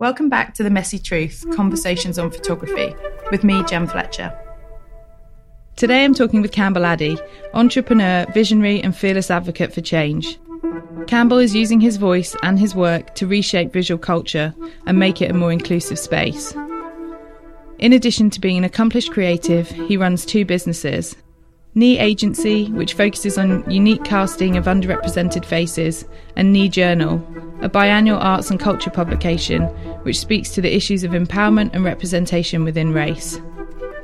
Welcome back to The Messy Truth Conversations on Photography with me, Gem Fletcher. Today I'm talking with Campbell Addy, entrepreneur, visionary, and fearless advocate for change. Campbell is using his voice and his work to reshape visual culture and make it a more inclusive space. In addition to being an accomplished creative, he runs two businesses Nii Agency, which focuses on unique casting of underrepresented faces, and Nii Journal, a biannual arts and culture publication which speaks to the issues of empowerment and representation within race.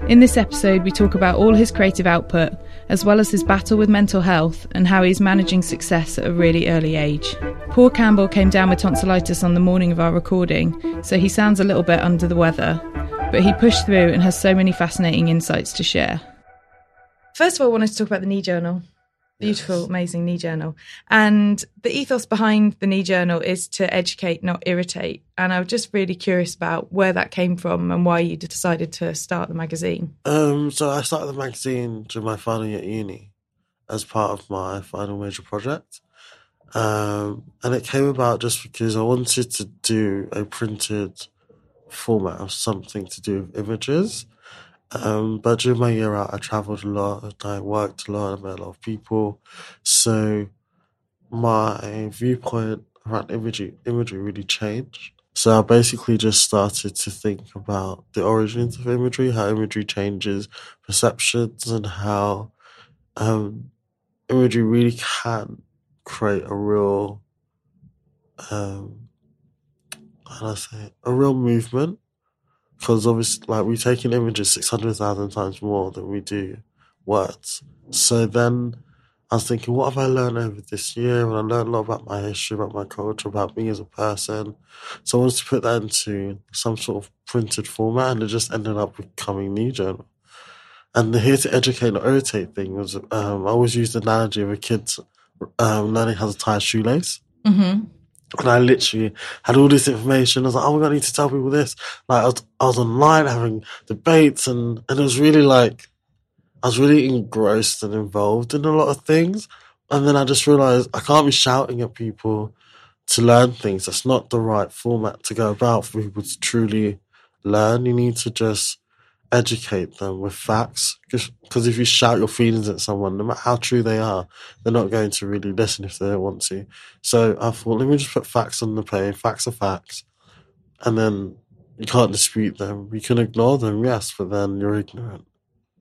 In this episode, we talk about all his creative output, as well as his battle with mental health and how he's managing success at a really early age. Poor Campbell came down with tonsillitis on the morning of our recording, so he sounds a little bit under the weather, but he pushed through and has so many fascinating insights to share. First of all, I wanted to talk about the Nii Journal. Beautiful, yes. amazing Nii Journal. And the ethos behind the Nii Journal is to educate, not irritate. And I was just really curious about where that came from and why you decided to start the magazine. Um, so I started the magazine during my final year at uni as part of my final major project. Um, and it came about just because I wanted to do a printed format of something to do with images. Um, but during my year out, I traveled a lot. I worked a lot. I met a lot of people. So my viewpoint around imagery, imagery really changed. So I basically just started to think about the origins of imagery, how imagery changes perceptions, and how um, imagery really can create a real, um, how do I say, a real movement because obviously, like we take in images six hundred thousand times more than we do words. So then I was thinking, what have I learned over this year? And I learned a lot about my history, about my culture, about me as a person. So I wanted to put that into some sort of printed format, and it just ended up becoming Nii Journal. And the here to educate, not irritate thing was um, I always use the analogy of a kid um, learning how to tie a shoelace. Mm-hmm. And I literally had all this information. I was like, oh my God, I need to tell people this. Like, I was, I was online having debates and, and it was really like, I was really engrossed and involved in a lot of things. And then I just realized I can't be shouting at people to learn things. That's not the right format to go about for people to truly learn. You need to just educate them with facts. Because if you shout your feelings at someone, no matter how true they are, they're not going to really listen if they don't want to. So I thought, let me just put facts on the page. Facts are facts. And then you can't dispute them. You can ignore them, yes, but then you're ignorant.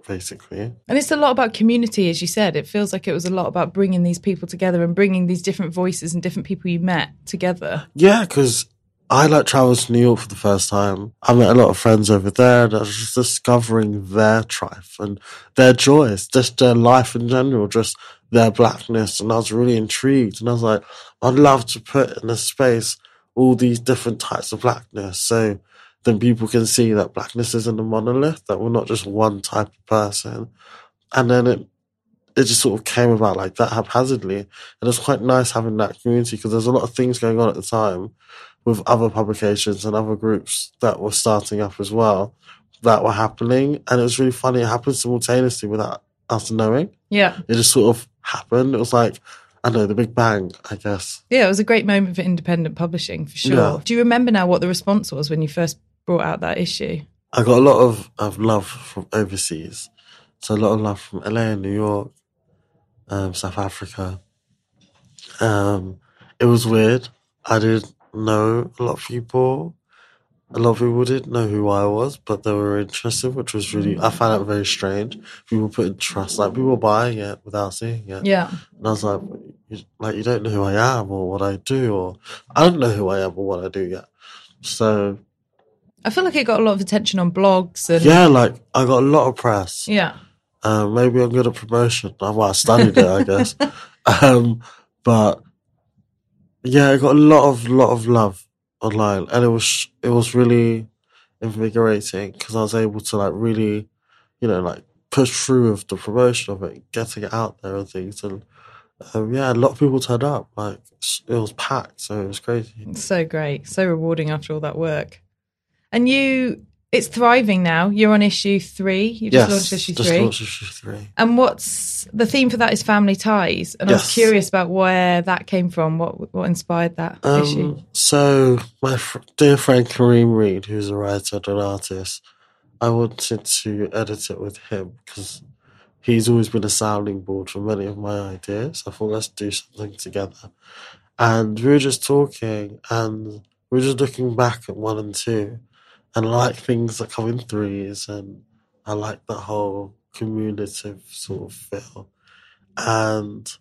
Basically. And it's a lot about community, as you said. It feels like it was a lot about bringing these people together and bringing these different voices and different people you met together. Yeah, because I like traveled to New York for the first time. I met a lot of friends over there and I was just discovering their triumph and their joys, just their life in general, just their blackness. And I was really intrigued. And I was like, I'd love to put in a space all these different types of blackness. So then people can see that blackness isn't a monolith, that we're not just one type of person. And then it, it just sort of came about like that haphazardly. And it's quite nice having that community because there's a lot of things going on at the time with other publications and other groups that were starting up as well that were happening. And it was really funny. It happened simultaneously without us knowing. Yeah. It just sort of happened. It was like, I know, the big bang, I guess. Yeah, it was a great moment for independent publishing for sure. Yeah. Do you remember now what the response was when you first brought out that issue? I got a lot of, of love from overseas. So a lot of love from LA and New York, um, South Africa. Um, it was weird. I did know a lot of people. A lot of people didn't know who I was, but they were interested, which was really, I found it very strange. People putting trust, like people buying it without seeing it. Yeah. And I was like, you, like, you don't know who I am or what I do, or I don't know who I am or what I do yet. So. I feel like it got a lot of attention on blogs and. Yeah, like, I got a lot of press. Yeah. Um, maybe I'm good at promotion. I well, I studied it, I guess. Um, but yeah, I got a lot of lot of love online, and it was it was really invigorating because I was able to like really, you know, like push through with the promotion of it, getting it out there and things, and um, yeah, a lot of people turned up. Like it was packed, so it was crazy. so great, so rewarding after all that work. And you It's thriving now. You're on issue three. You just yes, launched issue just three. launched issue three. And what's the theme for that is family ties. And I was curious about where that came from. What what inspired that issue? Um, so my fr- dear friend Kareem Reed, who's a writer and an artist, I wanted to edit it with him because he's always been a sounding board for many of my ideas. I thought let's do something together, and we were just talking, and we were just looking back at one and two, and like things that come in threes, and um, I like the whole cumulative sort of feel, and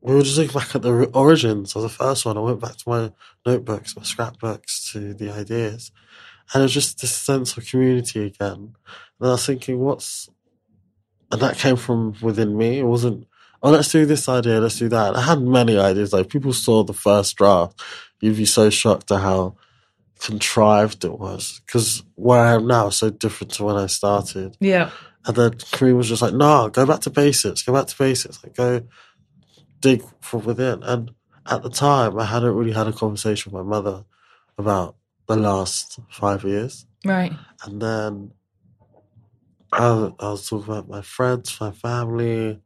we were just looking back at the origins of the first one. I went back to my notebooks, my scrapbooks, to the ideas, and it was just this sense of community again. And I was thinking, what's, and that came from within me. It wasn't, oh, let's do this idea, let's do that. I had many ideas. Like people saw the first draft, you'd be so shocked at how contrived it was. Because where I am now is so different to when I started. yeah. And then Kareem was just like, no, go back to basics, go back to basics, like go dig from within. And at the time, I hadn't really had a conversation with my mother about the last five years. Right. And then I, I was talking about my friends, my family,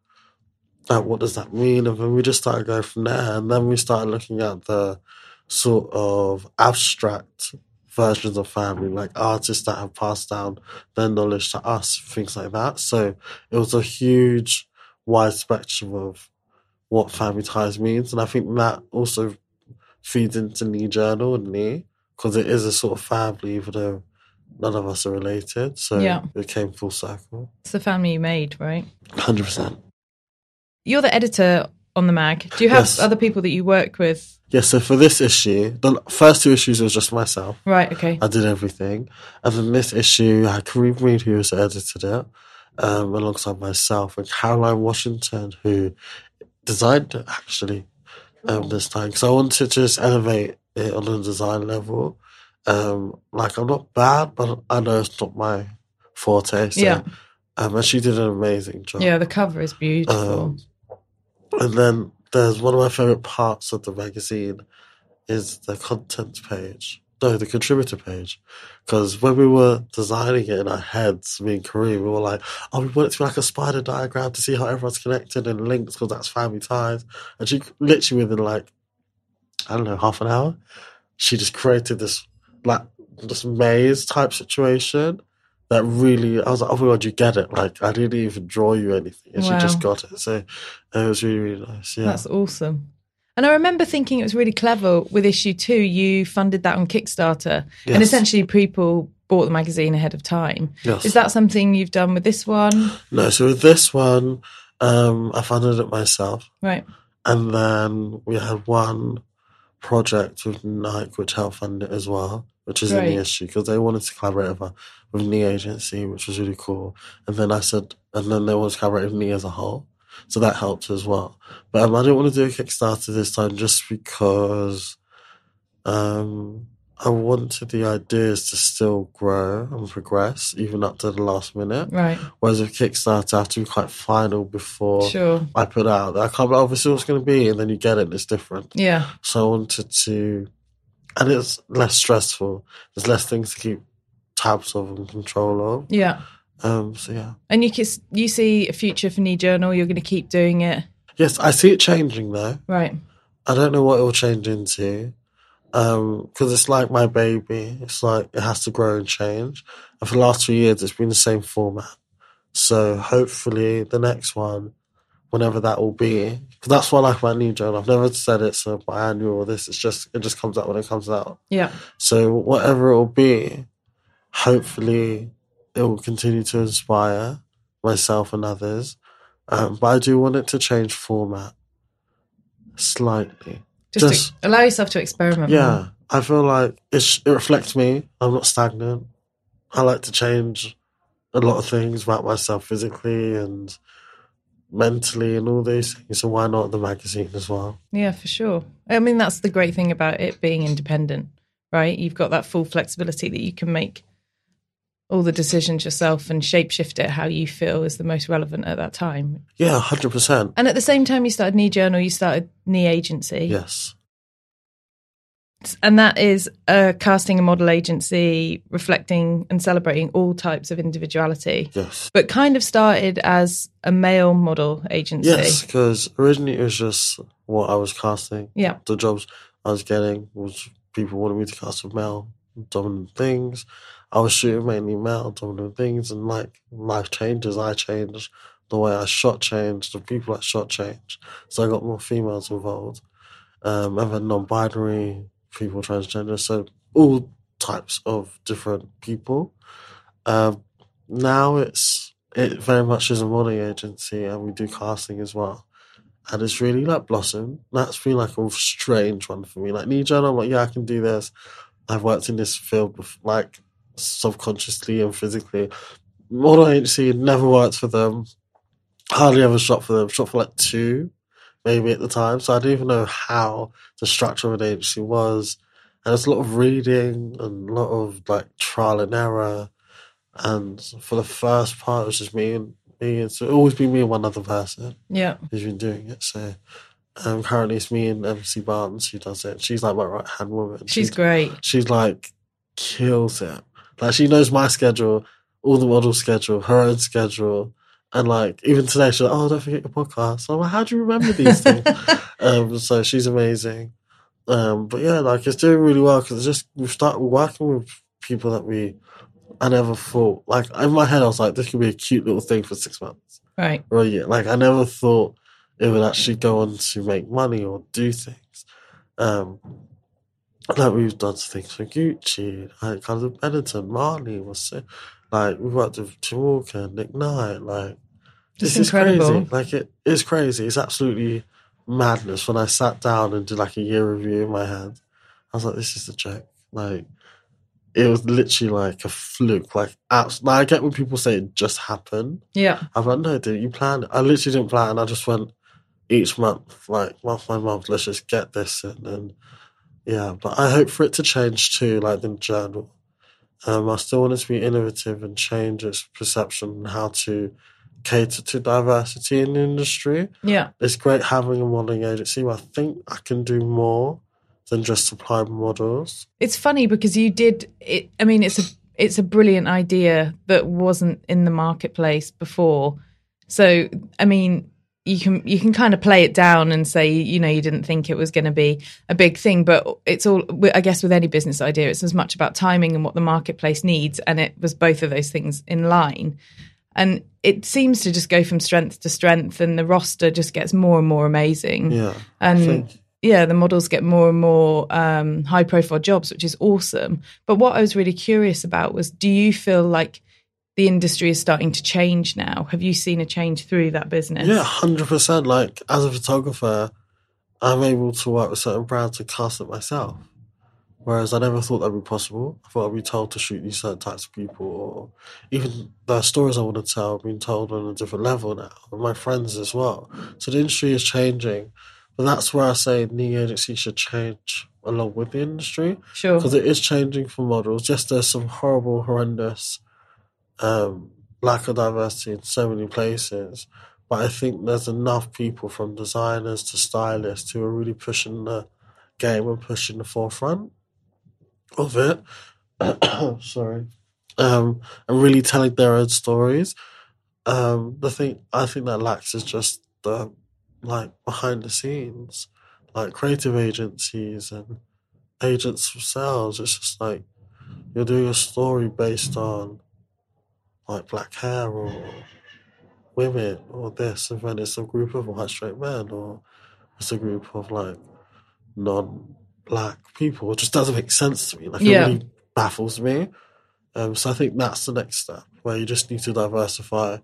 like what does that mean? And then we just started going from there. And then we started looking at the sort of abstract versions of family, like artists that have passed down their knowledge to us, things like that. So it was a huge, wide spectrum of what family ties means. And I think that also feeds into Nii Journal and Nii, because it is a sort of family, even though none of us are related. So Yeah. it came full circle. It's the family you made, right? 100%. You're the editor on the mag. Do you have Yes. other people that you work with? Yeah, so for this issue, the first two issues was just myself. Right. Okay. I did everything. And then this issue, I had Kareem Reed, who has edited it, um, alongside myself, and Caroline Washington, who designed it actually um, this time. Because I wanted to just elevate it on a design level. Um, like, I'm not bad, but I know it's not my forte. So, Yeah. um, and she did an amazing job. Yeah. The cover is beautiful. Um, and then there's one of my favorite parts of the magazine is the content page. No, the contributor page. Because when we were designing it in our heads, me and Kareem, we were like, oh, we want it to be like a spider diagram to see how everyone's connected and linked because that's family ties. And she literally within like, I don't know, half an hour, she just created this like this maze type situation that really I was like, oh my god, you get it. Like I didn't even draw you anything. And she just got it. So it was really, really nice. Yeah. That's awesome. And I remember thinking it was really clever with issue two. You funded that on Kickstarter, and essentially people bought the magazine ahead of time. Yes. Is that something you've done with this one? No, so with this one, um, I funded it myself. Right. And then we had one project with Nike, which helped fund it as well, which is in the issue because they wanted to collaborate with, a- with Nii Agency, which was really cool. And then I said, and then they wanted to collaborate with me as a whole. So that helped as well. But um, I didn't want to do a Kickstarter this time just because um, I wanted the ideas to still grow and progress, even up to the last minute. Right. Whereas with Kickstarter, I have to be quite final before Sure. I put out. That I can't be obviously what's going to be, and then you get it, and it's different. Yeah. So I wanted to, and it's less stressful. There's less things to keep tabs of and control of. Yeah. Um. So yeah. And you can, you see a future for Nii Journal. You're going to keep doing it. Yes, I see it changing though. Right. I don't know what it will change into. Um, because it's like my baby. It's like it has to grow and change. And for the last three years, it's been the same format. So hopefully, the next one, whenever that will be, because that's what I like about Nii Journal. I've never said it's a biannual or this. It's just it just comes out when it comes out. Yeah. So whatever it will be, hopefully, it will continue to inspire myself and others. Um, but I do want it to change format slightly. Just, Just- to allow yourself to experiment. Yeah, I feel like it, it reflects me. I'm not stagnant. I like to change a lot of things about myself physically and mentally and all these things. So why not the magazine as well? Yeah, for sure. I mean, that's the great thing about it being independent, right? You've got that full flexibility that you can make all the decisions yourself and shapeshift it how you feel is the most relevant at that time. Yeah, hundred percent. And at the same time, you started Nii Journal, you started Nii Agency. Yes. And that is a casting and model agency reflecting and celebrating all types of individuality. Yes. But kind of started as a male model agency. Yes, because originally it was just what I was casting. Yeah. The jobs I was getting was people wanted me to cast for male dominant things. I was shooting mainly male dominant things, and like life changes, I changed. The way I shot changed, the people I shot changed. So I got more females involved. Um, and then non binary, people transgender, so all types of different people. Um, now it's it very much is a modeling agency, and we do casting as well. And it's really like blossom. That's been like a strange one for me. Like Nijan, I'm like, yeah, I can do this. I've worked in this field, before, like subconsciously and physically. Model agency never worked for them. Hardly ever shot for them. Shot for like two, maybe at the time. So I didn't even know how the structure of an agency was. And there's a lot of reading and a lot of like trial and error. And for the first part, it was just me and me. It's always been me and one other person Yeah. who's been doing it. So um, currently it's me and MC Barnes who does it. She's like my right hand woman. She's She- great. She's like kills it. Like she knows my schedule, all the model schedule, her own schedule. And like even today, she's like, "Oh, don't forget your podcast." I'm like, "How do you remember these things?" um, so she's amazing. Um, but yeah, like it's doing really well because just we've started working with people that we I never thought like in my head I was like, this could be a cute little thing for six months Right. or a year. Like I never thought it would actually go on to make money or do things. Um, like we've done things for Gucci, like kind of Benetton, Marley was so, like we worked with Tim Walker, Nick Knight, like this is incredible. crazy. Like it is crazy. It's absolutely madness. When I sat down and did like a year review in my head, I was like, this is a joke. Like it was literally like a fluke. Like abs- like, I get when people say it just happened. Yeah. I'm like, no, dude, you planned it. I literally didn't plan. I just went each month, like month by month. Let's just get this in, and yeah. But I hope for it to change too, like the journal. Um, I still want it to be innovative and change its perception and how to cater to diversity in the industry. Yeah. It's great having a modeling agency, but I think I can do more than just supply models. It's funny because you did it. I mean, it's a it's a brilliant idea that wasn't in the marketplace before. So, I mean, you can you can kind of play it down and say, you know, you didn't think it was going to be a big thing, but it's all. I guess with any business idea, it's as much about timing and what the marketplace needs, and it was both of those things in line. And it seems to just go from strength to strength, and the roster just gets more and more amazing. Yeah, and yeah, the models get more and more um, high profile jobs, which is awesome. But what I was really curious about was do you feel like the industry is starting to change now? Have you seen a change through that business? Yeah, hundred percent. Like as a photographer, I'm able to work with certain brands and cast it myself. Whereas I never thought that'd be possible. I thought I'd be told to shoot these certain types of people, or even the stories I want to tell. I've been told on a different level now, with my friends as well. So the industry is changing, but that's where I say the agency should change along with the industry Sure. because it is changing for models. Just there's some horrible, horrendous um, lack of diversity in so many places. But I think there's enough people from designers to stylists who are really pushing the game and pushing the forefront of it. Sorry. Um, and really telling their own stories. Um, the thing I think that lacks is just the like behind the scenes, like creative agencies and agents themselves. It's just like you're doing a story based on like black hair or women or this, and then it's a group of white straight men or it's a group of like non-black people. It just doesn't make sense to me. Like Yeah. it really baffles me. Um, so I think that's the next step where you just need to diversify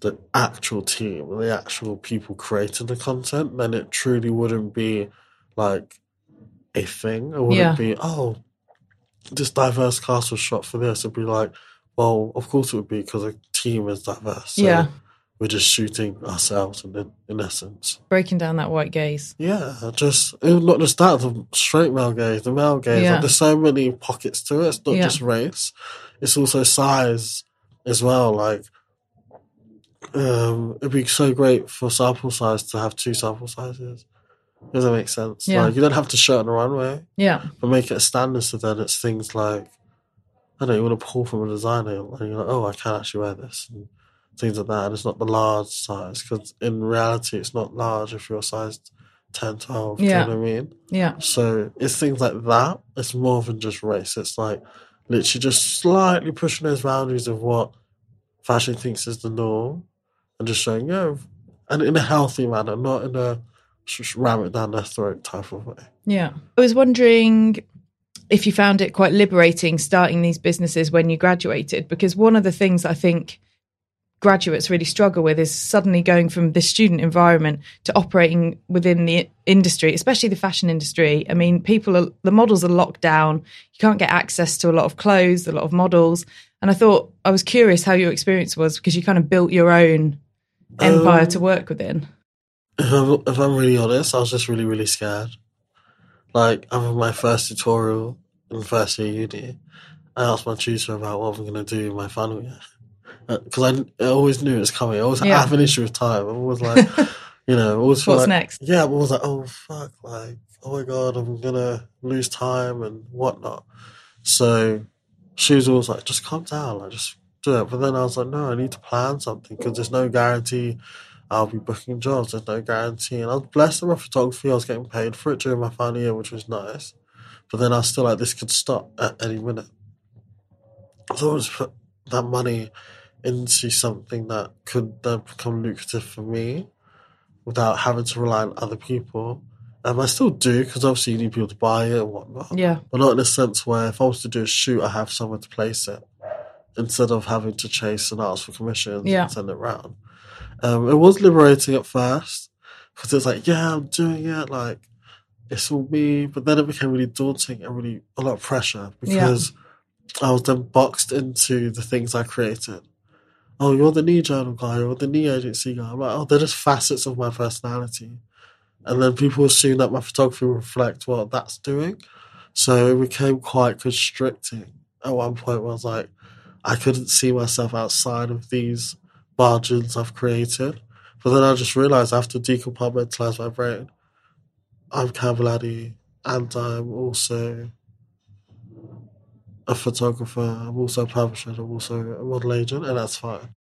the actual team, the actual people creating the content. Then it truly wouldn't be like a thing. It wouldn't Yeah. be oh, this diverse cast was shot for this. It'd be like, well, of course it would be because a team is diverse. So Yeah. we're just shooting ourselves in in essence. Breaking down that white gaze. Yeah, just not just that, the straight male gaze, the male gaze. Yeah. Like, there's so many pockets to it. It's not Yeah. just race; it's also size as well. Like, um, it'd be so great for sample size to have two sample sizes. Does that make sense? Yeah. Like you don't have to show it on the runway, Yeah. but make it a standard. So then it's things like I don't know, you want to pull from a designer, and you're like, oh, I can actually wear this, and things like that. And it's not the large size because in reality, it's not large if you're size 10, 12. Do Yeah. you know what I mean? Yeah. So it's things like that. It's more than just race. It's like literally just slightly pushing those boundaries of what fashion thinks is the norm and just showing, yeah, and in a healthy manner, not in a ram it down their throat type of way. Yeah. I was wondering if you found it quite liberating starting these businesses when you graduated, because one of the things I think graduates really struggle with is suddenly going from the student environment to operating within the industry, especially the fashion industry. I mean, people are, the models are locked down. You can't get access to a lot of clothes, a lot of models. And I thought, I was curious how your experience was because you kind of built your own empire Um, to work within. If I'm, if I'm really honest, I was just really, really scared. Like, after my first tutorial in first year uni, I asked my tutor about what I'm going to do in my final year. Uh, because I, I always knew it was coming. I always Yeah. have an issue with time. I'm always like, you know, I always What's like, next? Yeah, I was like, oh, fuck, like, oh my God, I'm going to lose time and whatnot. So she was always like, just calm down, like, just do it. But then I was like, no, I need to plan something because there's no guarantee I'll be booking jobs. There's no guarantee. And I was blessed with my photography. I was getting paid for it during my final year, which was nice. But then I was still like, this could stop at any minute. So I just put that money into something that could then become lucrative for me without having to rely on other people. Um, I still do because obviously you need people to buy it and whatnot. Yeah. But not in a sense where if I was to do a shoot, I have somewhere to place it instead of having to chase and ask for commissions Yeah. and send it round. Um, it was liberating at first because it's like, yeah, I'm doing it, like it's all me. But then it became really daunting and really a lot of pressure because I was then boxed into the things I created. Oh, you're the Nii Journal guy, you're the Nii Agency guy. I'm like, oh, they're just facets of my personality. And then people assume that my photography will reflect what that's doing. So it became quite constricting at one point where I was like, I couldn't see myself outside of these margins I've created. But then I just realized I have to decompartmentalize my brain. I'm Campbell Addy and I'm also a photographer, I'm also a publisher, I'm also a model agent, and that's fine.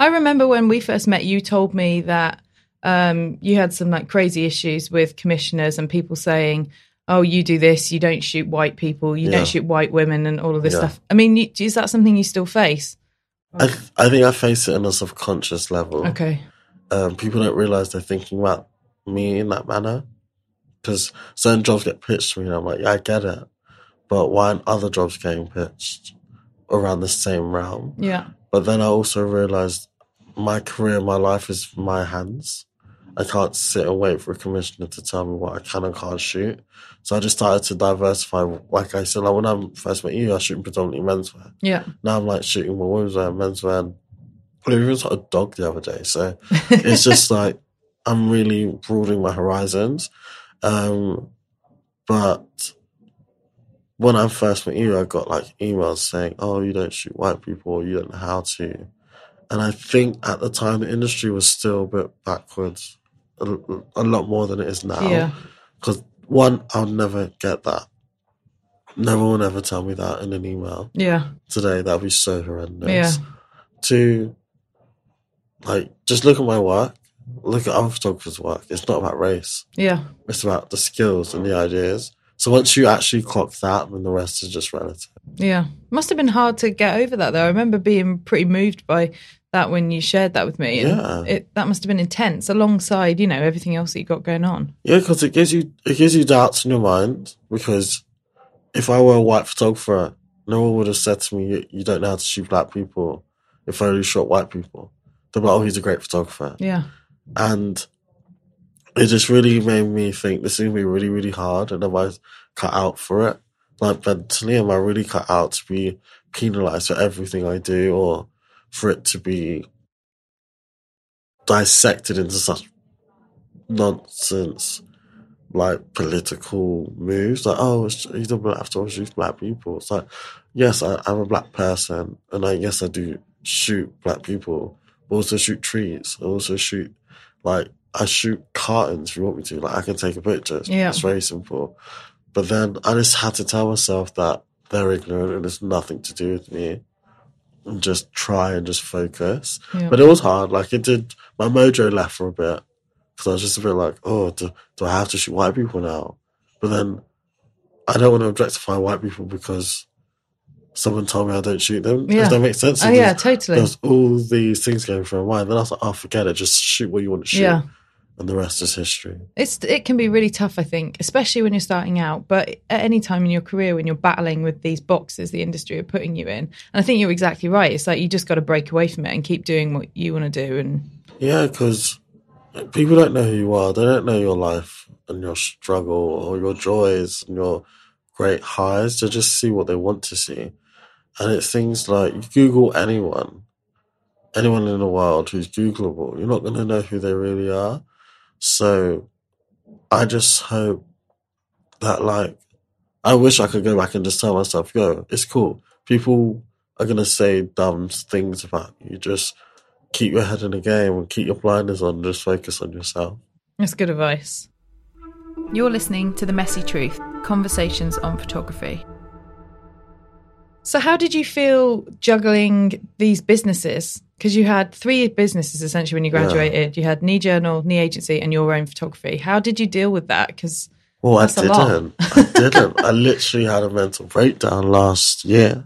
I remember when we first met, you told me that um, you had some like crazy issues with commissioners and people saying, "Oh, you do this, you don't shoot white people, you Yeah. don't shoot white women, and all of this Yeah. stuff." I mean, you, is that something you still face? I, th- I think I face it on a subconscious level. Okay, um, people don't realize they're thinking about me in that manner because certain jobs get pitched to me and I'm like, yeah, I get it, but why aren't other jobs getting pitched around the same realm? yeah, But then I also realized my career, my life is in my hands. I can't sit and wait for a commissioner to tell me what I can and can't shoot. So I just started to diversify. Like I said, like when I first met you, I was shooting predominantly menswear. yeah, Now I'm like shooting more womenswear, menswear. and I even saw a dog the other day. So it's just like I'm really broadening my horizons. Um, but when I first met you, I got like emails saying, "Oh, you don't shoot white people, you don't know how to." And I think at the time the industry was still a bit backwards, a, a lot more than it is now. yeah, Because one, I'll never get that. No one will ever tell me that in an email yeah, today. That'd be so horrendous. Yeah. To like just look at my work, look at other photographers' work. It's not about race. yeah. It's about the skills and the ideas. So once you actually clock that, then the rest is just relative. Yeah. Must have been hard to get over that though. I remember being pretty moved by that when you shared that with me. Yeah. It, that must have been intense alongside, you know, everything else that you got going on. Yeah, because it gives you it gives you doubts in your mind. Because if I were a white photographer, no one would have said to me, "You, you don't know how to shoot black people." If I only shot white people, they're like, "Oh, he's a great photographer." Yeah. And it just really made me think this is gonna be really, really hard, and am I cut out for it? Like mentally, am I really cut out to be penalized for everything I do, or for it to be dissected into such nonsense, like political moves? Like, oh, he's a black photographer, shoots black people. It's like, yes, I, I'm a black person, and I guess I do shoot black people, but also shoot trees, I also shoot like I shoot cartons if you want me to. Like I can take a picture. It's, Yeah. it's very simple. But then I just had to tell myself that they're ignorant and it's nothing to do with me. And just try and just focus. Yeah. But it was hard. Like it did. My mojo left for a bit because I was just a bit like, oh, do, do I have to shoot white people now? But then I don't want to objectify white people because someone told me I don't shoot them. Yeah. Does that make sense? oh yeah, totally. There's all these things going through my mind. Then I was like, oh, forget it. Just shoot what you want to shoot. Yeah. And the rest is history. It's it can be really tough, I think, especially when you're starting out. But at any time in your career, when you're battling with these boxes the industry are putting you in, and I think you're exactly right. It's like you just got to break away from it and keep doing what you want to do. And Yeah, because people don't know who you are. They don't know your life and your struggle or your joys and your great highs. They just see what they want to see. And it's things like Google anyone, anyone in the world who's Googleable, you're not going to know who they really are. So I just hope that, like, I wish I could go back and just tell myself, yo, it's cool. People are going to say dumb things about you. Just keep your head in the game and keep your blinders on. Just focus on yourself. that's good advice. You're listening to The Messy Truth Conversations on Photography. So, how did you feel juggling these businesses? Because you had three businesses essentially when you Yeah. graduated. You had Nii Journal, Nii Agency, and your own photography. How did you deal with that? Because Well, I That's a lot. didn't. I didn't. I literally had a mental breakdown last year,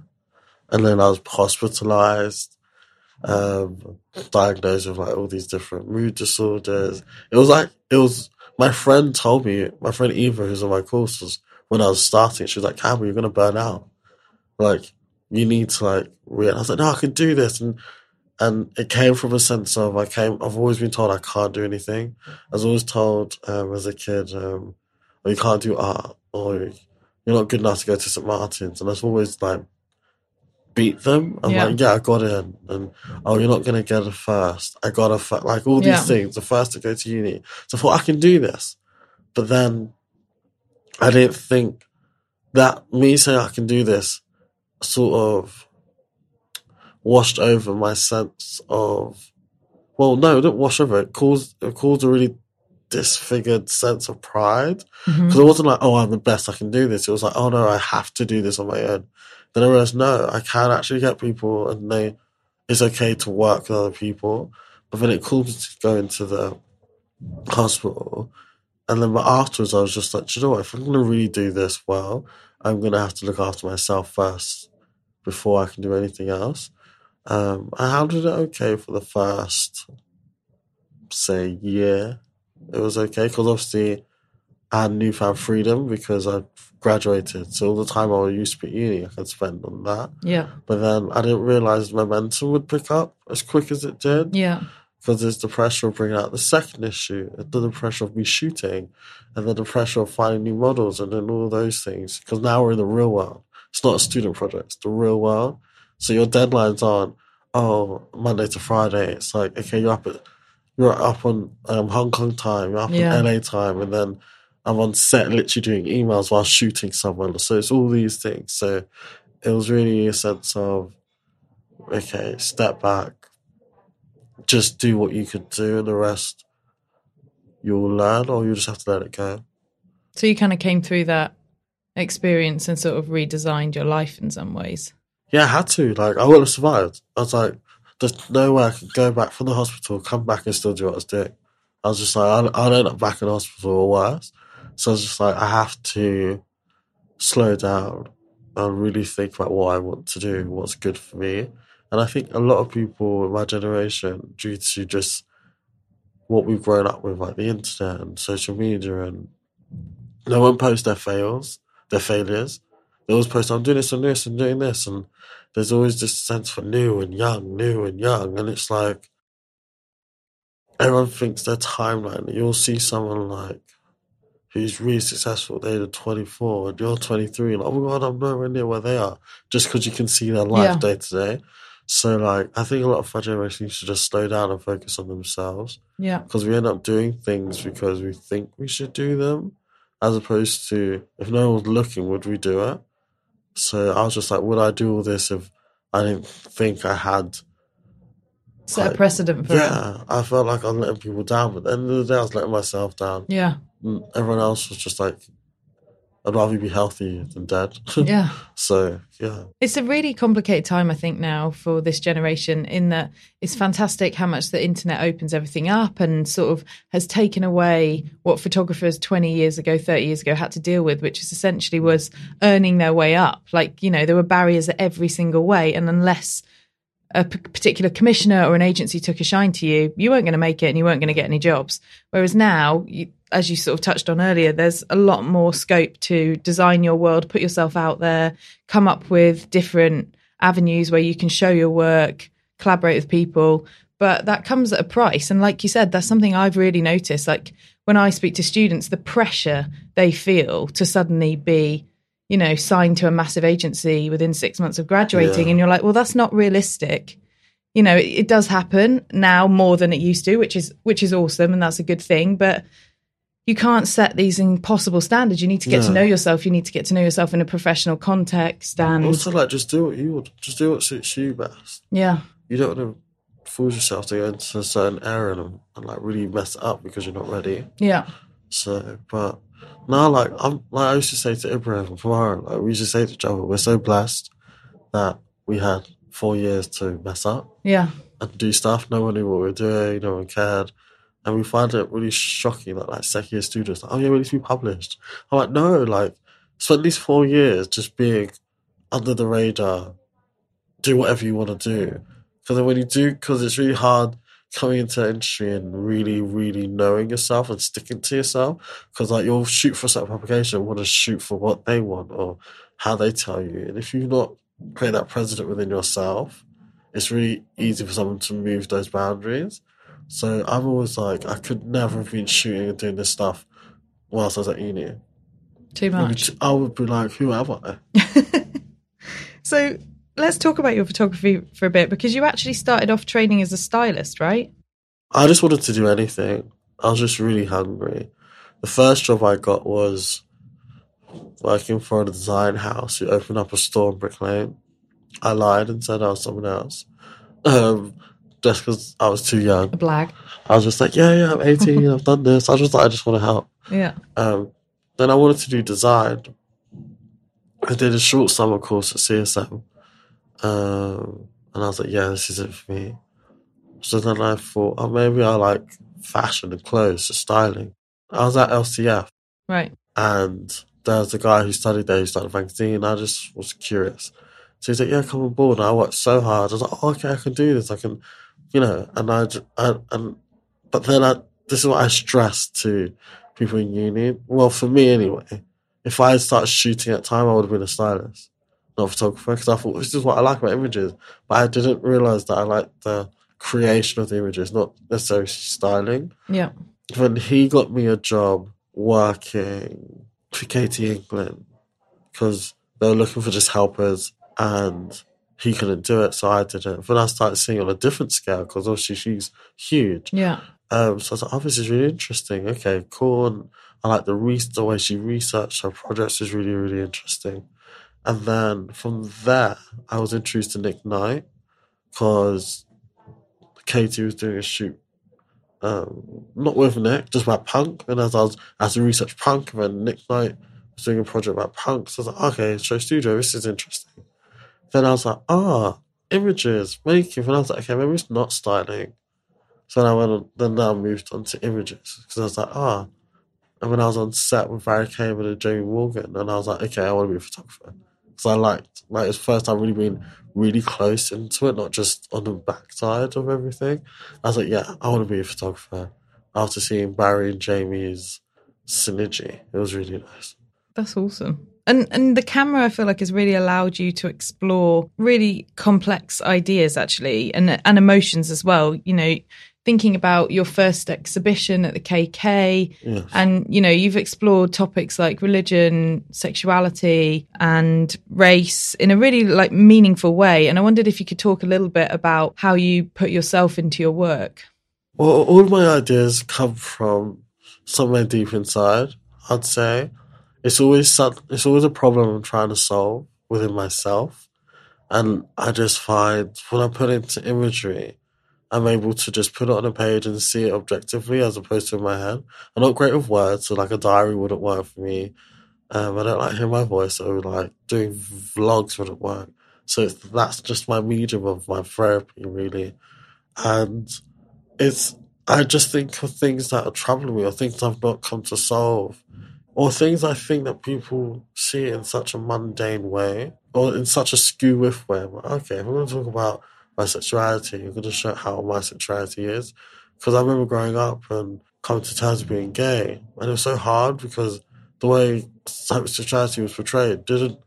and then I was hospitalized, um, diagnosed with like all these different mood disorders. It was like it was. My friend told me. My friend Eva, who's on my courses, when I was starting, she was like, "Campbell, you're gonna burn out. Like, you need to like." Re-. And I was like, "No, I can do this." And and it came from a sense of I came. I've always been told I can't do anything. I was always told um, as a kid. Um, or you can't do art, or you're not good enough to go to St. Martin's. And I've always like beat them. I'm Yeah. like, yeah, I got in. And oh, you're not going to get a first. I got a first. Like all these Yeah. things, the first to go to uni. So I thought I can do this. But then I didn't think that me saying I can do this sort of washed over my sense of, well, no, it didn't wash over. It caused, it caused a really disfigured sense of pride. Mm-hmm. Because it wasn't like, oh, I'm the best, I can do this. It was like, oh no, I have to do this on my own. Then I realized, no, I can actually get people and they, it's okay to work with other people. But then it caused me to go into the hospital. And then but afterwards, I was just like, you know what? If I'm going to really do this well, I'm going to have to look after myself first before I can do anything else. Um, I handled it okay for the first, say, year. It was okay because obviously I had newfound freedom because I graduated. So all the time I was used to be at uni, I could spend on that. Yeah, But then I didn't realize momentum would pick up as quick as it did yeah, because there's the pressure of bringing out the second issue, and then the pressure of me shooting, and then the pressure of finding new models, and then all those things. Because now we're in the real world. It's not a student project; it's the real world. So your deadlines aren't oh Monday to Friday. It's like okay, you're up at you're up on um, Hong Kong time, you're up Yeah. on LA time, and then I'm on set literally doing emails while shooting someone. So it's all these things. So it was really a sense of okay, step back, just do what you could do, and the rest you'll learn, or you just have to let it go. So you kind of came through that experience and sort of redesigned your life in some ways. Yeah, I had to. Like, I wouldn't have survived. I was like, there's no way I could go back from the hospital, come back, and still do what I was doing. I was just like, I'll, end up back in the hospital or worse. So I was just like, I have to slow down and really think about what I want to do, what's good for me. And I think a lot of people in my generation, due to just what we've grown up with, like the internet and social media, and no one posts their fails, their failures. They always post, I'm doing this and this and doing this. And there's always this sense for new and young, new and young. And it's like, everyone thinks their timeline. You'll see someone like, who's really successful at the age of 24 and you're 23 and oh my god i'm nowhere near where they are just because you can see their life Yeah. day to day so like i think a lot of our generation needs to just slow down and focus on themselves Yeah, because we end up doing things because we think we should do them as opposed to if no one was looking would we do it so i was just like would i do all this if i didn't think i had Set a precedent for it. yeah, I felt like I'm letting people down, but at the end of the day, I was letting myself down. Yeah. Mm, everyone else was just like, I'd rather be healthy than dead. Yeah. so yeah, It's a really complicated time, I think, now for this generation, in that it's fantastic how much the internet opens everything up and sort of has taken away what photographers 20 years ago, 30 years ago had to deal with, which is essentially was earning their way up. Like, you know, there were barriers at every single way. And unless a p- particular commissioner or an agency took a shine to you, you weren't going to make it and you weren't going to get any jobs. Whereas now, you, as you sort of touched on earlier, there's a lot more scope to design your world, put yourself out there, come up with different avenues where you can show your work, collaborate with people. But that comes at a price. And like you said, that's something I've really noticed. Like when I speak to students, the pressure they feel to suddenly be you know, signed to a massive agency within six months of graduating, Yeah. and you're like, well, that's not realistic. You know, it, it does happen now more than it used to, which is which is awesome, and that's a good thing. But you can't set these impossible standards. You need to get to know yourself. You need to get to know yourself in a professional context, and also like just do what you would, just do what suits you best. yeah, You don't want to force yourself to go into a certain area and, and like really mess it up because you're not ready. yeah, So, but now, like I'm, like I used to say to Ibrahim Kamara, like we used to say to each other, we're so blessed that we had four years to mess up yeah, and do stuff. No one knew what we were doing. No one cared. And we find it really shocking that like second year students, like, oh yeah, we need to be published. I'm like, no, like spend these four years just being under the radar, do whatever you want to do. Because then when you do, because it's really hard coming into industry and really, really knowing yourself and sticking to yourself. Because like you'll shoot for a certain publication, want to shoot for what they want or how they tell you. And if you've not created that precedent within yourself, it's really easy for someone to move those boundaries. So I'm always like, I could never have been shooting and doing this stuff whilst I was at uni. too much. I would be like, who am I? So let's talk about your photography for a bit because you actually started off training as a stylist, right? I just wanted to do anything. I was just really hungry. The first job I got was working for a design house who opened up a store in Brick Lane. I lied and said I was someone else. Um, just because I was too young. Blag. I was just like, yeah, yeah, I'm 18, I've done this. I just I just want to help. Yeah. Um, then I wanted to do design. I did a short summer course at CSM. Um, and I was like, yeah, this isn't for me. So then I thought, oh, maybe I like fashion and clothes, just styling. I was at LCF Right. and there was a guy who studied there who started a magazine and I just was curious. So he's like, yeah, come on board. And I worked so hard. I was like, oh, okay, I can do this. I can, you know, and I, and, but then I, this is what I stress to people in uni. Well, for me anyway, if I had started shooting at time, I would have been a stylist, not a photographer, because I thought this is what I like about images. But I didn't realize that I liked the creation of the images, not necessarily styling. Yeah. When he got me a job working for Katy England, because they were looking for just helpers and he couldn't do it, so I did it. But I started seeing on a different scale, because obviously she's huge. Yeah. Um, so I was like, oh, this is really interesting. Okay, cool. And I like the re- the way she researched her projects is really, really interesting. And then from there, I was introduced to Nick Knight because Katy was doing a shoot, um, not with Nick, just about punk. And as I was, I had to research punk, and then Nick Knight was doing a project about punk. So I was like, okay, SHOWstudio, this is interesting. Then I was like, ah, images, making. And I was like, okay, maybe it's not styling. So then I went on, then I moved on to images because I was like, ah. And when I was on set with Barry Kamen and Jamie Morgan, and I was like, okay, I want to be a photographer because I liked, like, it's first time really being really close into it, not just on the backside of everything. I was like, yeah, I want to be a photographer. After seeing Barry and Jamie's synergy, it was really nice. That's awesome. And and the camera I feel like has really allowed you to explore really complex ideas actually and and emotions as well. You know, thinking about your first exhibition at the KK Yes. and you know, you've explored topics like religion, sexuality and race in a really like meaningful way. And I wondered if you could talk a little bit about how you put yourself into your work. Well, all my ideas come from somewhere deep inside. I'd say it's always some, it's always a problem I'm trying to solve within myself, and I just find when I put it into imagery, I'm able to just put it on a page and see it objectively as opposed to in my head. I'm not great with words, so like a diary wouldn't work for me. Um, I don't like hearing my voice, so like doing vlogs wouldn't work. So that's just my medium of my therapy, really. And it's, I just think of things that are troubling me or things I've not come to solve or things I think that people see in such a mundane way or in such a skew with way. Like, okay, if we're going to talk about my sexuality, I'm going to show how my sexuality is. Because I remember growing up and coming to terms with being gay, and it was so hard because the way sexuality was portrayed didn't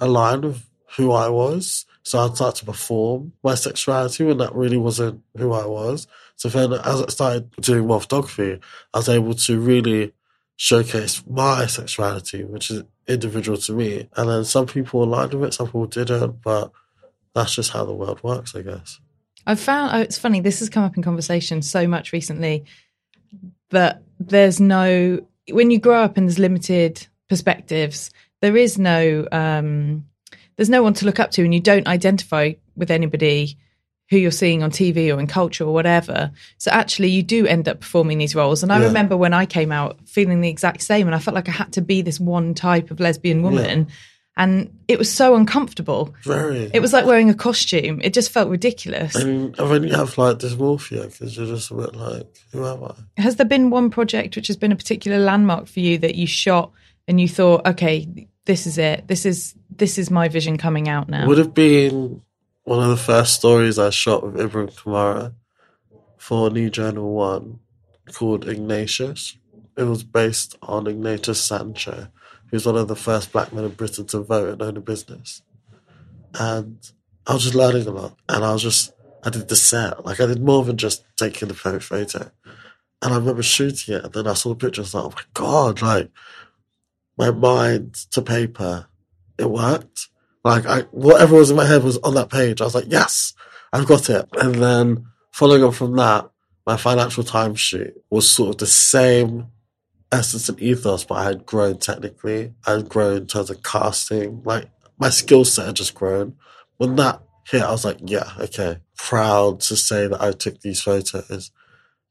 align with who I was. So I'd start to perform my sexuality when that really wasn't who I was. So then as I started doing more photography, I was able to really showcase my sexuality, which is individual to me. And then some people aligned with it, some people didn't, but that's just how the world works, I guess. I've found oh, it's funny, this has come up in conversation so much recently that there's no, when you grow up and there's limited perspectives, there is no, um, there's no one to look up to and you don't identify with anybody who you're seeing on TV or in culture or whatever. So actually, you do end up performing these roles. And I yeah. remember when I came out feeling the exact same, and I felt like I had to be this one type of lesbian woman. Yeah. And it was so uncomfortable. Very. It was like wearing a costume. It just felt ridiculous. And, then you have like dysmorphia because you're just a bit like, who am I? Has there been one project which has been a particular landmark for you that you shot and you thought, okay, this is it. This is this is my vision coming out now. Would have been one of the first stories I shot with Ibrahim Kamara for Nii Journal One called Ignatius. It was based on Ignatius Sancho, who's one of the first black men in Britain to vote and own a business. And I was just learning a lot. And I was just, I did the set. Like, I did more than just taking the perfect photo. And I remember shooting it, and then I saw the picture I was like, oh my God, like, my mind to paper, it worked. Like I, whatever was in my head was on that page. I was like, yes, I've got it. And then following on from that, my Financial Times shoot was sort of the same essence and ethos, but I had grown technically. I had grown in terms of casting. Like my skill set had just grown. When that hit, I was like, yeah, okay. Proud to say that I took these photos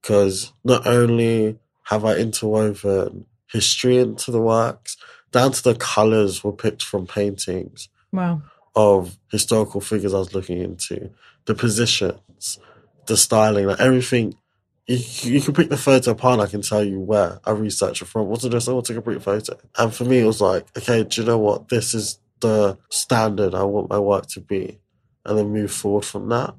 because not only have I interwoven history into the works, down to the colors were picked from paintings Wow. Of historical figures I was looking into, the positions, the styling, like everything. You, you can pick the photo apart. I can tell you where I researched it from. What's this? I want to take a brief photo. And for me, it was like, okay, do you know what? This is the standard I want my work to be, and then move forward from that.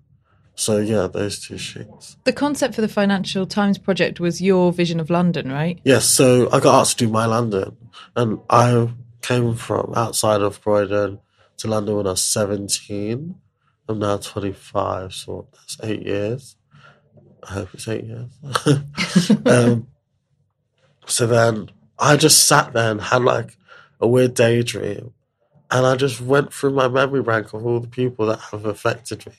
So yeah, those two sheets. The concept for the Financial Times project was your vision of London, right? Yes. So I got asked to do my London, and I came from outside of Croydon to London when I was 17. I'm now 25, so that's eight years. I hope it's eight years. um, so then I just sat there and had like a weird daydream. And I just went through my memory bank of all the people that have affected me,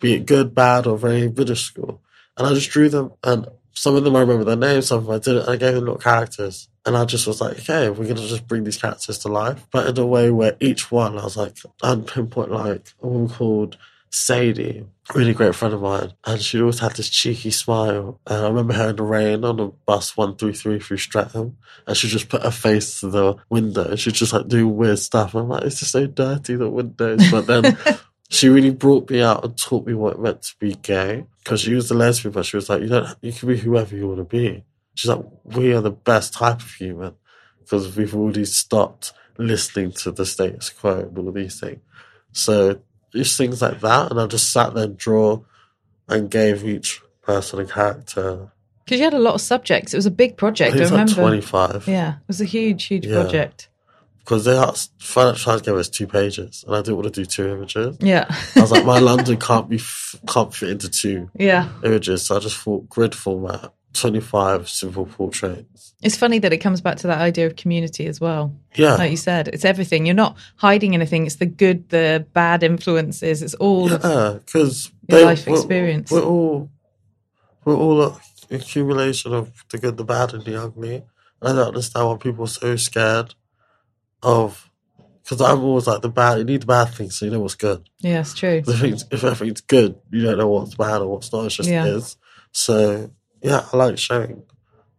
be it good, bad, or very minuscule. And I just drew them, and some of them I remember their names, some of them I didn't. I gave them little characters. And I just was like, okay, we're going to just bring these characters to life. But in a way where each one, I was like, I'd pinpoint like a woman called Sadie, really great friend of mine. And she always had this cheeky smile. And I remember her in the rain on the bus 133 through Streatham. And she just put her face to the window and she'd just like do weird stuff. And I'm like, it's just so dirty, the windows. But then she really brought me out and taught me what it meant to be gay. Because she was a lesbian, but she was like, you don't, you can be whoever you want to be. She's like, we are the best type of human because we've already stopped listening to the status quo and all of these things. So just things like that, and I just sat there and draw and gave each person a character. Because you had a lot of subjects. It was a big project. I, I remember. Like Twenty-five. Yeah, it was a huge, huge yeah. project. Because they asked, Financial Times gave us two pages, and I didn't want to do two images. Yeah, I was like, my London can't be can't fit into two. Yeah, images. So I just thought grid format 25 simple portraits. It's funny that it comes back to that idea of community as well. Yeah. Like you said, it's everything. You're not hiding anything. It's the good, the bad influences. It's all yeah, because life we're, experience. We're all, we're all an accumulation of the good, the bad, and the ugly. And I don't understand why people are so scared of because I'm always like the bad. You need the bad things so you know what's good. Yeah, it's true. If, it's, if everything's good, you don't know what's bad or what's not. It just Yeah. is. So yeah, I like sharing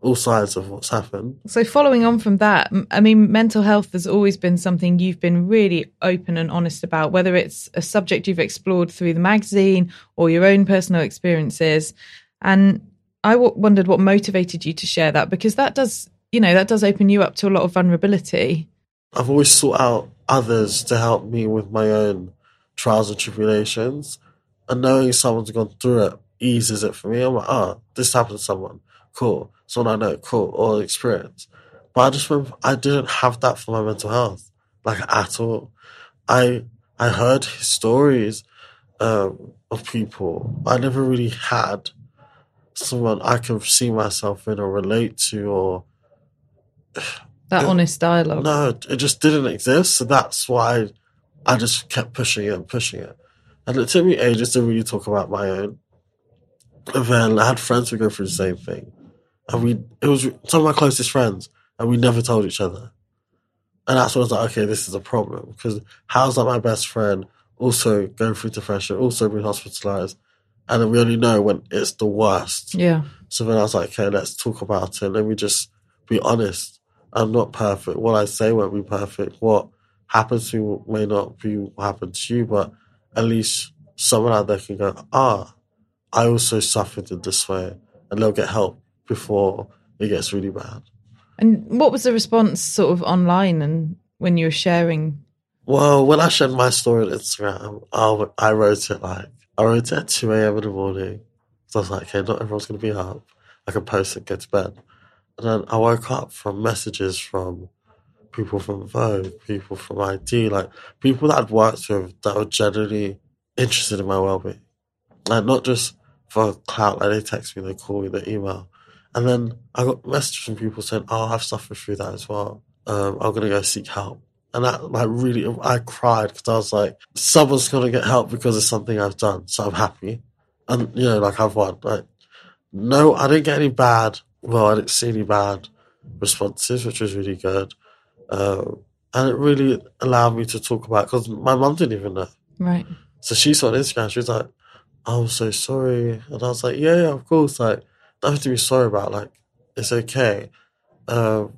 all sides of what's happened. So, following on from that, I mean, mental health has always been something you've been really open and honest about, whether it's a subject you've explored through the magazine or your own personal experiences. And I w- wondered what motivated you to share that because that does, you know, that does open you up to a lot of vulnerability. I've always sought out others to help me with my own trials and tribulations. And knowing someone's gone through it eases it for me. I'm like, oh, this happened to someone. Cool. Someone I know, cool, or experience. But I just remember I didn't have that for my mental health, like at all. I I heard stories um, of people. I never really had someone I could see myself in or relate to or That Yeah. honest dialogue. no, it just didn't exist. So that's why I just kept pushing it and pushing it. And it took me ages to really talk about my own. And then I had friends who go through the same thing. And we, it was some of my closest friends, and we never told each other. And that's when I was like, okay, this is a problem. Because how's that my best friend also going through depression, also being hospitalized? And then we only know when it's the worst. Yeah. So then I was like, okay, let's talk about it. Let me just be honest. I'm not perfect. What I say won't be perfect. What happens to me may not be what happened to you, but at least someone out there can go, ah, I also suffered in this way. And they'll get help before it gets really bad. And what was the response sort of online and when you were sharing? Well, when I shared my story on Instagram, I, I wrote it like, I wrote it at 2 a.m. in the morning. So I was like, okay, not everyone's going to be up. I can post it, get to bed. And then I woke up from messages from people from Vogue, people from i-D, like people that I'd worked with that were genuinely interested in my well-being. Like not just for clout, like they text me, they call me, they email. And then I got messages from people saying, oh, I've suffered through that as well. Um, I'm going to go seek help. And that, like, really, I cried because I was like, someone's going to get help because of something I've done. So I'm happy. And, you know, like, I've won. Like, no, I didn't get any bad, well, I didn't see any bad responses, which was really good. Um, and it really allowed me to talk about, because my mum didn't even know. Right. So she saw on Instagram, she was like, I'm so sorry. And I was like, yeah, yeah, of course. Like, nothing to be sorry about. Like, it's okay. Um,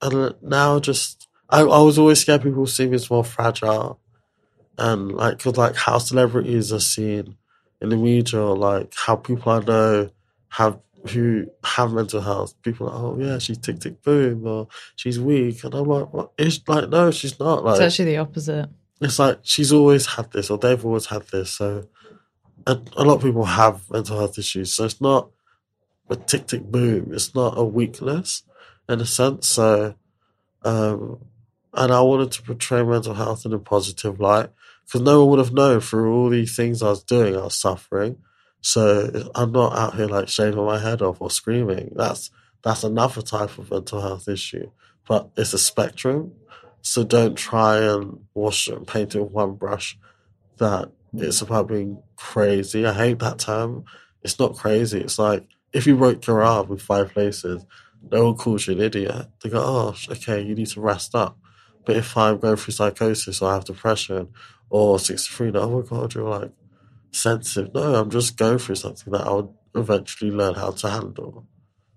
and now just, I, I was always scared people see me as more fragile. And like, cause like how celebrities are seen in the media, or like how people I know have, who have mental health. People are like, oh yeah, she's tick tick boom, or she's weak. And I'm like, what? It's like, no, she's not. Like, It's actually the opposite. it's like she's always had this or they've always had this. So and a lot of people have mental health issues. So it's not a tick tick boom. It's not a weakness in a sense. So um and I wanted to portray mental health in a positive light because no one would have known through all these things I was doing, I was suffering. So I'm not out here like shaving my head off or screaming. That's that's another type of mental health issue, but it's a spectrum. So don't try and wash and paint it with one brush. That it's about being crazy. I hate that term. It's not crazy. It's like if you your arm with five places, no one calls you an idiot. They go, "Oh, okay, you need to rest up." But if I'm going through psychosis or I have depression or schizophrenia, oh my god, you're like sensitive. No, I'm just going through something that I'll eventually learn how to handle.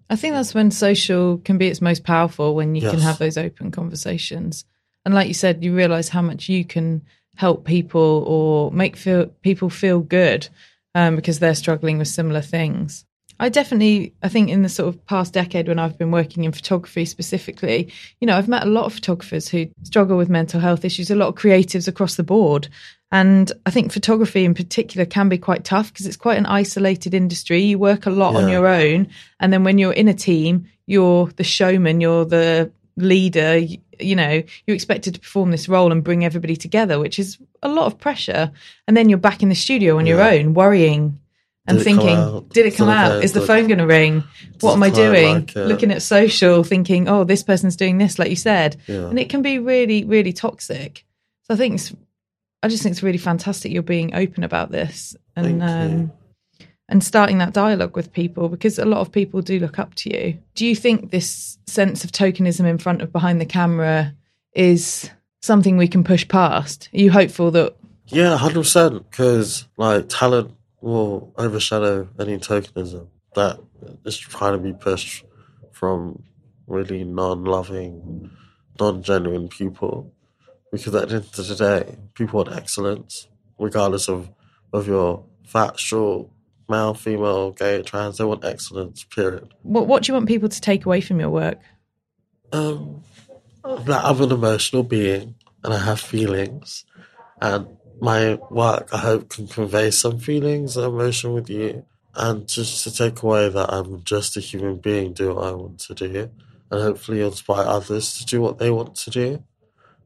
I think that's when social can be its most powerful when you can have those open conversations. And like you said, you realize how much you can help people or make feel people feel good um, because they're struggling with similar things. I definitely, I think in the sort of past decade when I've been working in photography specifically, you know, I've met a lot of photographers who struggle with mental health issues, a lot of creatives across the board. And I think photography in particular can be quite tough because it's quite an isolated industry. You work a lot on your own. And then when you're in a team, you're the showman, you're the leader, you, you know, you're expected to perform this role and bring everybody together, which is a lot of pressure. And then you're back in the studio on your own, worrying and Did thinking, did it come it out? Is the phone going to ring? What am I doing? like? Looking at social, thinking, oh, this person's doing this, like you said. Yeah. And it can be really, really toxic. So I think it's, I just think it's really fantastic you're being open about this and um, and starting that dialogue with people because a lot of people do look up to you. Do you think this sense of tokenism in front of behind the camera is something we can push past? Are you hopeful that Yeah, hundred percent. Because like talent will overshadow any tokenism that is trying to be pushed from really non-loving, non-genuine people. Because at the end of the day, people want excellence, regardless of of your fat, short, male, female, gay, trans. They want excellence. Period. what what do you want people to take away from your work? Um, that I'm an emotional being and I have feelings, and my work I hope can convey some feelings and emotion with you, and just to take away that I'm just a human being, do what I want to do, and hopefully inspire others to do what they want to do.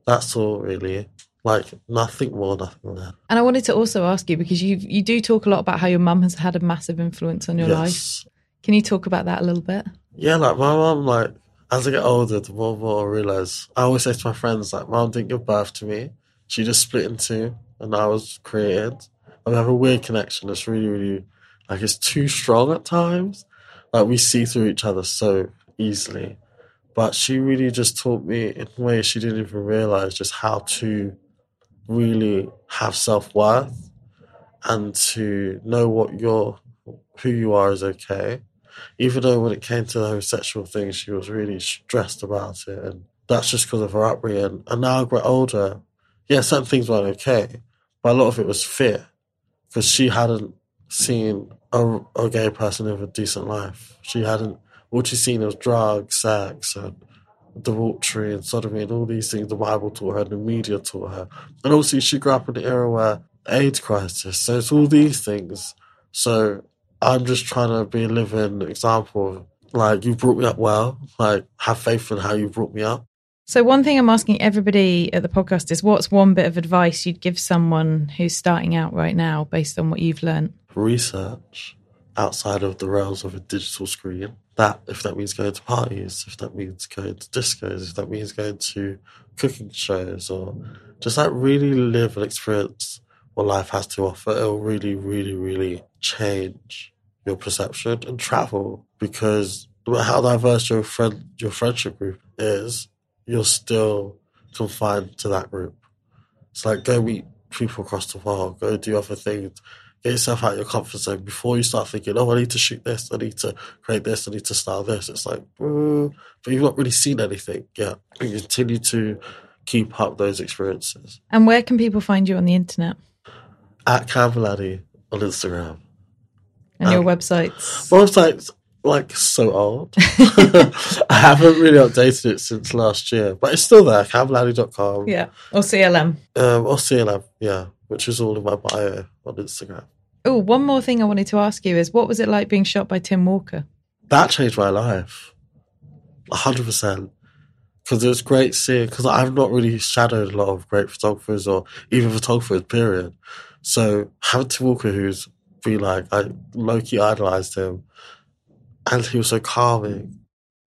That's all really. Like nothing more, nothing less. And I wanted to also ask you because you you do talk a lot about how your mum has had a massive influence on your life. Can you talk about that a little bit? Yeah, like my mum, like as I get older, the more and more I realise. I always say to my friends, like, mum didn't give birth to me. She just split in two, and I was created. We have a weird connection. It's really, really like it's too strong at times. Like we see through each other so easily. But she really just taught me in ways she didn't even realise just how to really have self worth and to know what your who you are is okay even though when it came to the homosexual thing, she was really stressed about it, and that's just because of her upbringing. And now I get older, yeah, certain things weren't okay, but a lot of it was fear because she hadn't seen a, a gay person live a decent life. She hadn't. All she'd seen was drugs, sex, and debauchery and sodomy, and all these things the Bible taught her and the media taught her. And also, she grew up in an era where AIDS crisis. So it's all these things. So I'm just trying to be a living example like you brought me up well, like have faith in how you brought me up. So one thing I'm asking everybody at the podcast is what's one bit of advice you'd give someone who's starting out right now based on what you've learned? Research outside of the realms of a digital screen. That if that means going to parties, if that means going to discos, if that means going to cooking shows or just like really live and experience what life has to offer, it'll really, really, really change your perception and travel because how diverse your friend your friendship group is, you're still confined to that group. It's like go meet people across the world, go do other things, get yourself out of your comfort zone before you start thinking, oh, I need to shoot this, I need to create this, I need to style this. It's like, mm, but you've not really seen anything yet. You continue to keep up those experiences. And where can people find you on the internet? At Campbelladdy on Instagram. And your Um, websites? My website's like so old. I haven't really updated it since last year, but it's still there. Campbelladdy.com. yeah. Or CLM. Um, or CLM, yeah, which is all in my bio on Instagram. Oh, one more thing I wanted to ask you is what was it like being shot by Tim Walker? That changed my life. 100%. Because it was great seeing, because I've not really shadowed a lot of great photographers or even photographers, period. So having Tim Walker, who's been like, I low key idolized him, and he was so calming.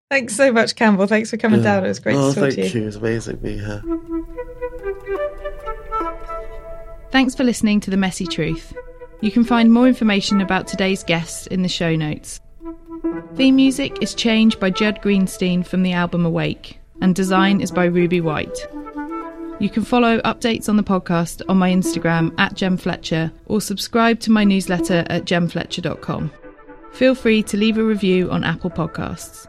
Thanks so much, Campbell. Thanks for coming Yeah. down. It was great oh, to talk thank to you. you. It's amazing being here. Thanks for listening to The Messy Truth. You can find more information about today's guests in the show notes. Theme music is changed by Judd Greenstein from the album Awake, and design is by Ruby White. You can follow updates on the podcast on my Instagram at Gem Fletcher or subscribe to my newsletter at gemfletcher.com. Feel free to leave a review on Apple Podcasts.